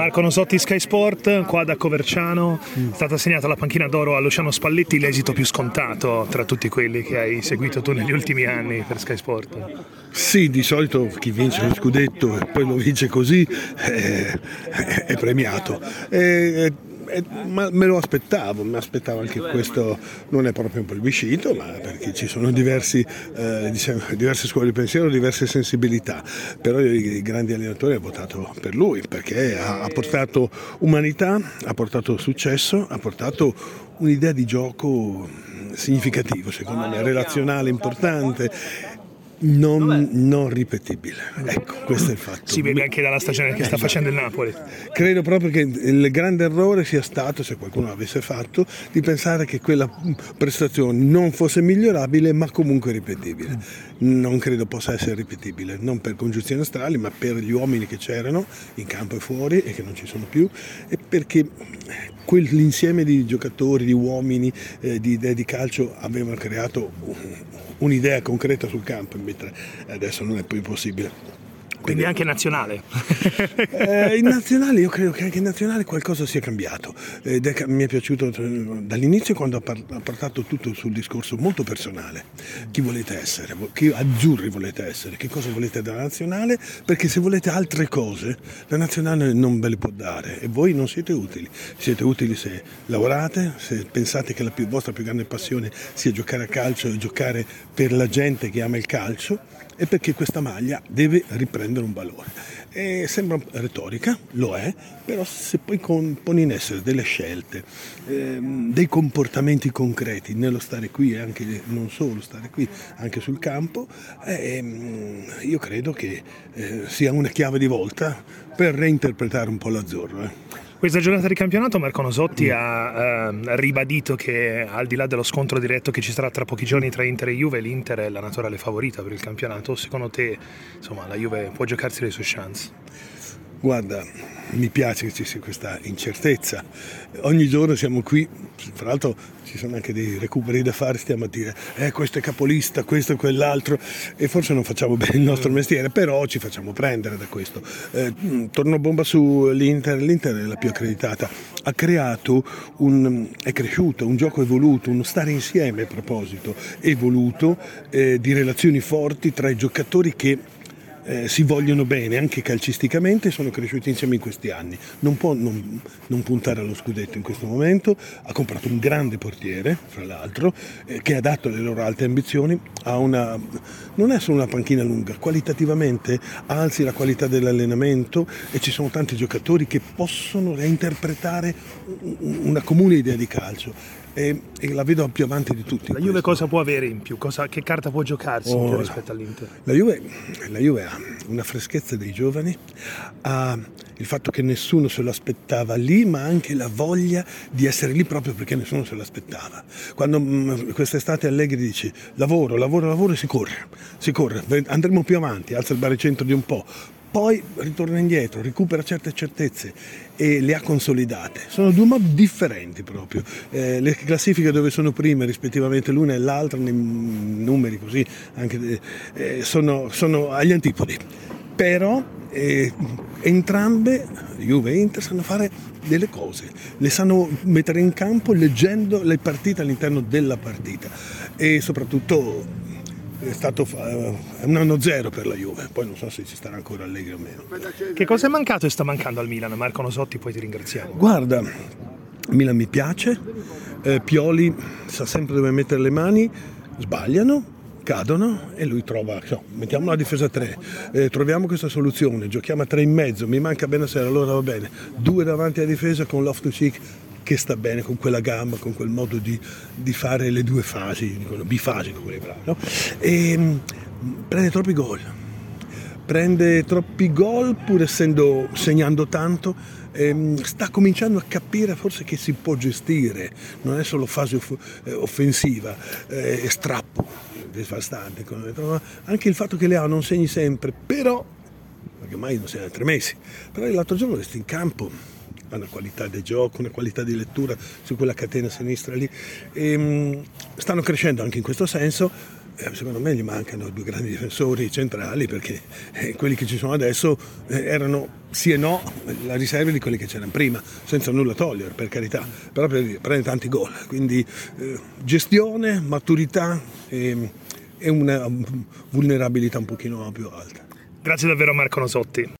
Marco Nosotti Sky Sport, qua da Coverciano, è stata assegnata la panchina d'oro a Luciano Spalletti, l'esito più scontato tra tutti quelli che hai seguito tu negli ultimi anni per Sky Sport. Sì, di solito chi vince lo scudetto e poi lo vince così è, è premiato. È, eh, ma me lo aspettavo, mi aspettavo anche questo, non è proprio un plebiscito, ma perché ci sono diversi, eh, diciamo, diverse scuole di pensiero, diverse sensibilità, però i grandi allenatori hanno votato per lui perché ha, ha portato umanità, ha portato successo, ha portato un'idea di gioco significativo, secondo me, relazionale importante non, non, ripetibile. Ecco, questo è il fatto. Si vede anche dalla stagione che sta facendo il Napoli. Credo proprio che il grande errore sia stato, se qualcuno l'avesse fatto, di pensare che quella prestazione non fosse migliorabile ma comunque ripetibile. Non credo possa essere ripetibile, non per congiunzioni astrali, ma per gli uomini che c'erano in campo e fuori e che non ci sono più e perché quell'insieme di giocatori, di uomini, eh, di idee di calcio avevano creato un'idea concreta sul campo, mentre adesso non è più possibile. Quindi anche nazionale? eh, in nazionale, io credo che anche in nazionale qualcosa sia cambiato. Ed è, mi è piaciuto eh, dall'inizio quando ha, par- ha portato tutto sul discorso molto personale. Chi volete essere? Chi azzurri volete essere? Che cosa volete dalla nazionale? Perché se volete altre cose, la nazionale non ve le può dare e voi non siete utili. Siete utili se lavorate, se pensate che la più, vostra più grande passione sia giocare a calcio e giocare per la gente che ama il calcio e perché questa maglia deve riprendere un valore. E sembra retorica, lo è, però se poi poni in essere delle scelte, ehm, dei comportamenti concreti nello stare qui e anche non solo stare qui, anche sul campo, ehm, io credo che eh, sia una chiave di volta per reinterpretare un po' l'azzurro. Eh. Questa giornata di campionato Marco Nosotti mm. ha eh, ribadito che al di là dello scontro diretto che ci sarà tra pochi giorni tra Inter e Juve, l'Inter è la naturale favorita per il campionato. Secondo te insomma, la Juve può giocarsi le sue chance? Guarda, mi piace che ci sia questa incertezza. Ogni giorno siamo qui, tra l'altro ci sono anche dei recuperi da fare, stiamo a dire eh, questo è capolista, questo è quell'altro e forse non facciamo bene il nostro mestiere, però ci facciamo prendere da questo. Eh, torno bomba sull'Inter, l'Inter è la più accreditata, ha creato un, è cresciuto, un gioco evoluto, uno stare insieme a proposito, evoluto, eh, di relazioni forti tra i giocatori che eh, si vogliono bene anche calcisticamente sono cresciuti insieme in questi anni. Non può non, non, puntare allo scudetto in questo momento, ha comprato un grande portiere, fra l'altro, eh, che ha dato le loro alte ambizioni, una, non è solo una panchina lunga, qualitativamente alzi la qualità dell'allenamento e ci sono tanti giocatori che possono reinterpretare una comune idea di calcio e, e, la vedo più avanti di tutti. La Juve questo. cosa può avere in più? Cosa, che carta può giocarsi oh, rispetto all'Inter? La Juve, la Juve, ha una freschezza dei giovani, ha il fatto che nessuno se lo aspettava lì, ma anche la voglia di essere lì proprio perché nessuno se l'aspettava. Quando mh, quest'estate Allegri dice lavoro, lavoro, lavoro e si corre, si corre, andremo più avanti, alza il baricentro di un po', poi ritorna indietro, recupera certe certezze e le ha consolidate. Sono due modi differenti proprio. Eh, le classifiche dove sono prime rispettivamente l'una e l'altra, nei numeri così, anche, eh, sono, sono, agli antipodi. Però eh, entrambe, Juve e Inter, sanno fare delle cose, le sanno mettere in campo leggendo le partite all'interno della partita e soprattutto è stato uh, un anno zero per la Juve, poi non so se ci starà ancora Allegri o meno. Che cosa è mancato e sta mancando al Milan? Marco Nosotti, poi ti ringraziamo. Guarda, Milan mi piace, eh, Pioli sa sempre dove mettere le mani, sbagliano, cadono e lui trova, so, mettiamo la difesa 3, eh, troviamo questa soluzione, giochiamo a 3 in mezzo, mi manca Benasera, allora va bene, due davanti alla difesa con Loftus-Cheek che sta bene con quella gamba, con quel modo di, di fare le due fasi, dicono bifasico quelli bravi, no? e ehm, prende troppi gol, prende troppi gol pur essendo segnando tanto, ehm, sta cominciando a capire forse che si può gestire, non è solo fase off- eh, offensiva, eh, strappo, devastante, anche il fatto che Leo non segni sempre, però, perché ormai non segna da tre mesi, però l'altro giorno resti in campo ha una qualità di gioco, una qualità di lettura su quella catena sinistra lì. E, ehm, stanno crescendo anche in questo senso. eh, secondo me gli mancano due grandi difensori centrali perché eh, quelli che ci sono adesso eh, erano sì e no la riserva di quelli che c'erano prima, senza nulla togliere per carità, però per, prende tanti gol, quindi gestione, maturità e, e una vulnerabilità un pochino più alta. Grazie davvero Marco Nosotti.